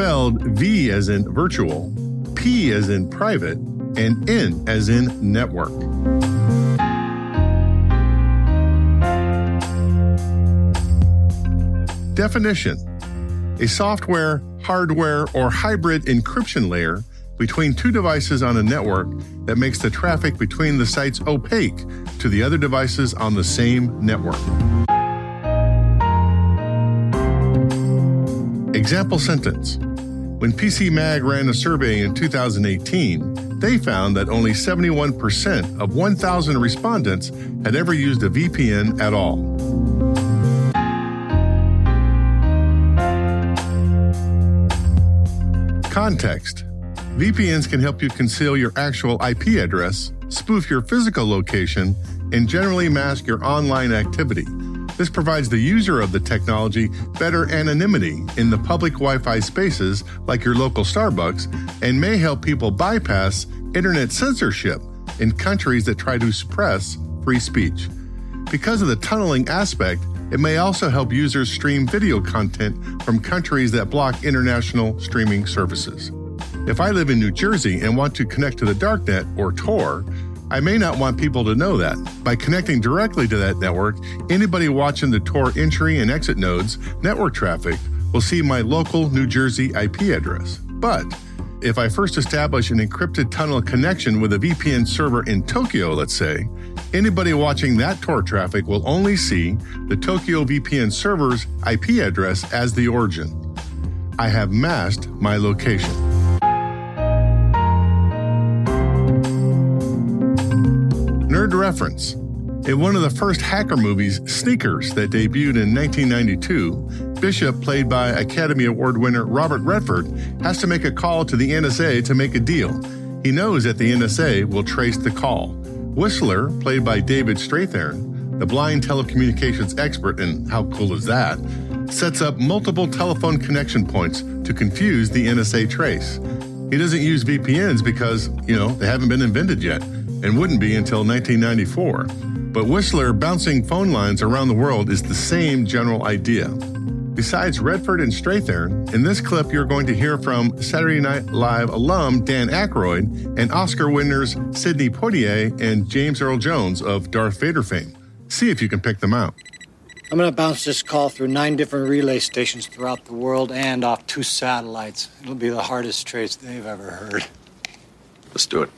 Spelled V as in virtual, P as in private, and N as in network. Definition A software, hardware, or hybrid encryption layer between two devices on a network that makes the traffic between the sites opaque to the other devices on the same network. Example sentence When PC Mag ran a survey in 2018, they found that only 71% of 1,000 respondents had ever used a VPN at all. Context VPNs can help you conceal your actual IP address, spoof your physical location, and generally mask your online activity. This provides the user of the technology better anonymity in the public Wi Fi spaces like your local Starbucks and may help people bypass internet censorship in countries that try to suppress free speech. Because of the tunneling aspect, it may also help users stream video content from countries that block international streaming services. If I live in New Jersey and want to connect to the darknet or Tor, I may not want people to know that. By connecting directly to that network, anybody watching the Tor entry and exit nodes network traffic will see my local New Jersey IP address. But if I first establish an encrypted tunnel connection with a VPN server in Tokyo, let's say, anybody watching that Tor traffic will only see the Tokyo VPN server's IP address as the origin. I have masked my location. Reference. In one of the first hacker movies, Sneakers, that debuted in 1992, Bishop, played by Academy Award winner Robert Redford, has to make a call to the NSA to make a deal. He knows that the NSA will trace the call. Whistler, played by David Strathairn, the blind telecommunications expert, and how cool is that, sets up multiple telephone connection points to confuse the NSA trace. He doesn't use VPNs because, you know, they haven't been invented yet and wouldn't be until 1994. But Whistler bouncing phone lines around the world is the same general idea. Besides Redford and Strathairn, in this clip you're going to hear from Saturday Night Live alum Dan Aykroyd and Oscar winners Sidney Poitier and James Earl Jones of Darth Vader fame. See if you can pick them out. I'm going to bounce this call through nine different relay stations throughout the world and off two satellites. It'll be the hardest trace they've ever heard. Let's do it.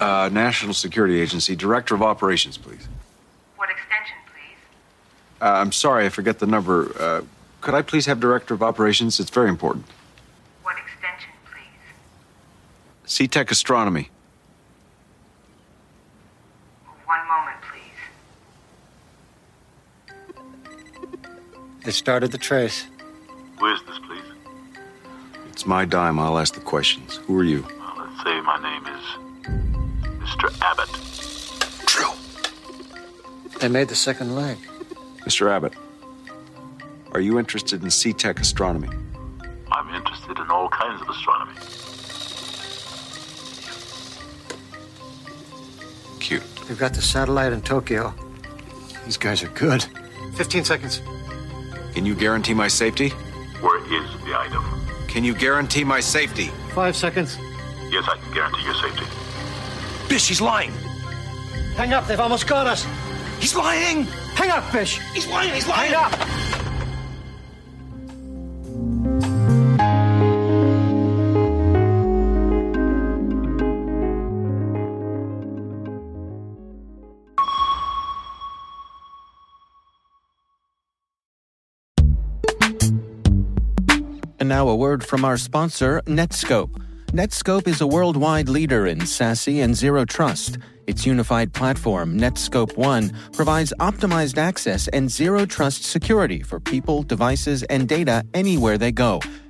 Uh, National Security Agency, Director of Operations, please. What extension, please? Uh, I'm sorry, I forget the number. Uh, could I please have Director of Operations? It's very important. What extension, please? Setec Astronomy. One moment, please. They started the trace. Who is this, please? It's my dime. I'll ask the questions. Who are you? Well, let's say my name is Mr. Abbott. True. They made the second leg. Mr. Abbott, are you interested in Setec Astronomy? I'm interested in all kinds of astronomy. Cute. They've got the satellite in Tokyo. These guys are good. 15 seconds. Can you guarantee my safety? Where is the item? Can you guarantee my safety? Five seconds. Yes, I can guarantee your safety. Bish, he's lying. Hang up, they've almost got us. He's lying. Hang up, Fish. He's lying. He's lying. Hang up. And now a word from our sponsor, Netskope. Netskope is a worldwide leader in SASE and zero trust. Its unified platform, Netskope One, provides optimized access and zero trust security for people, devices, and data anywhere they go,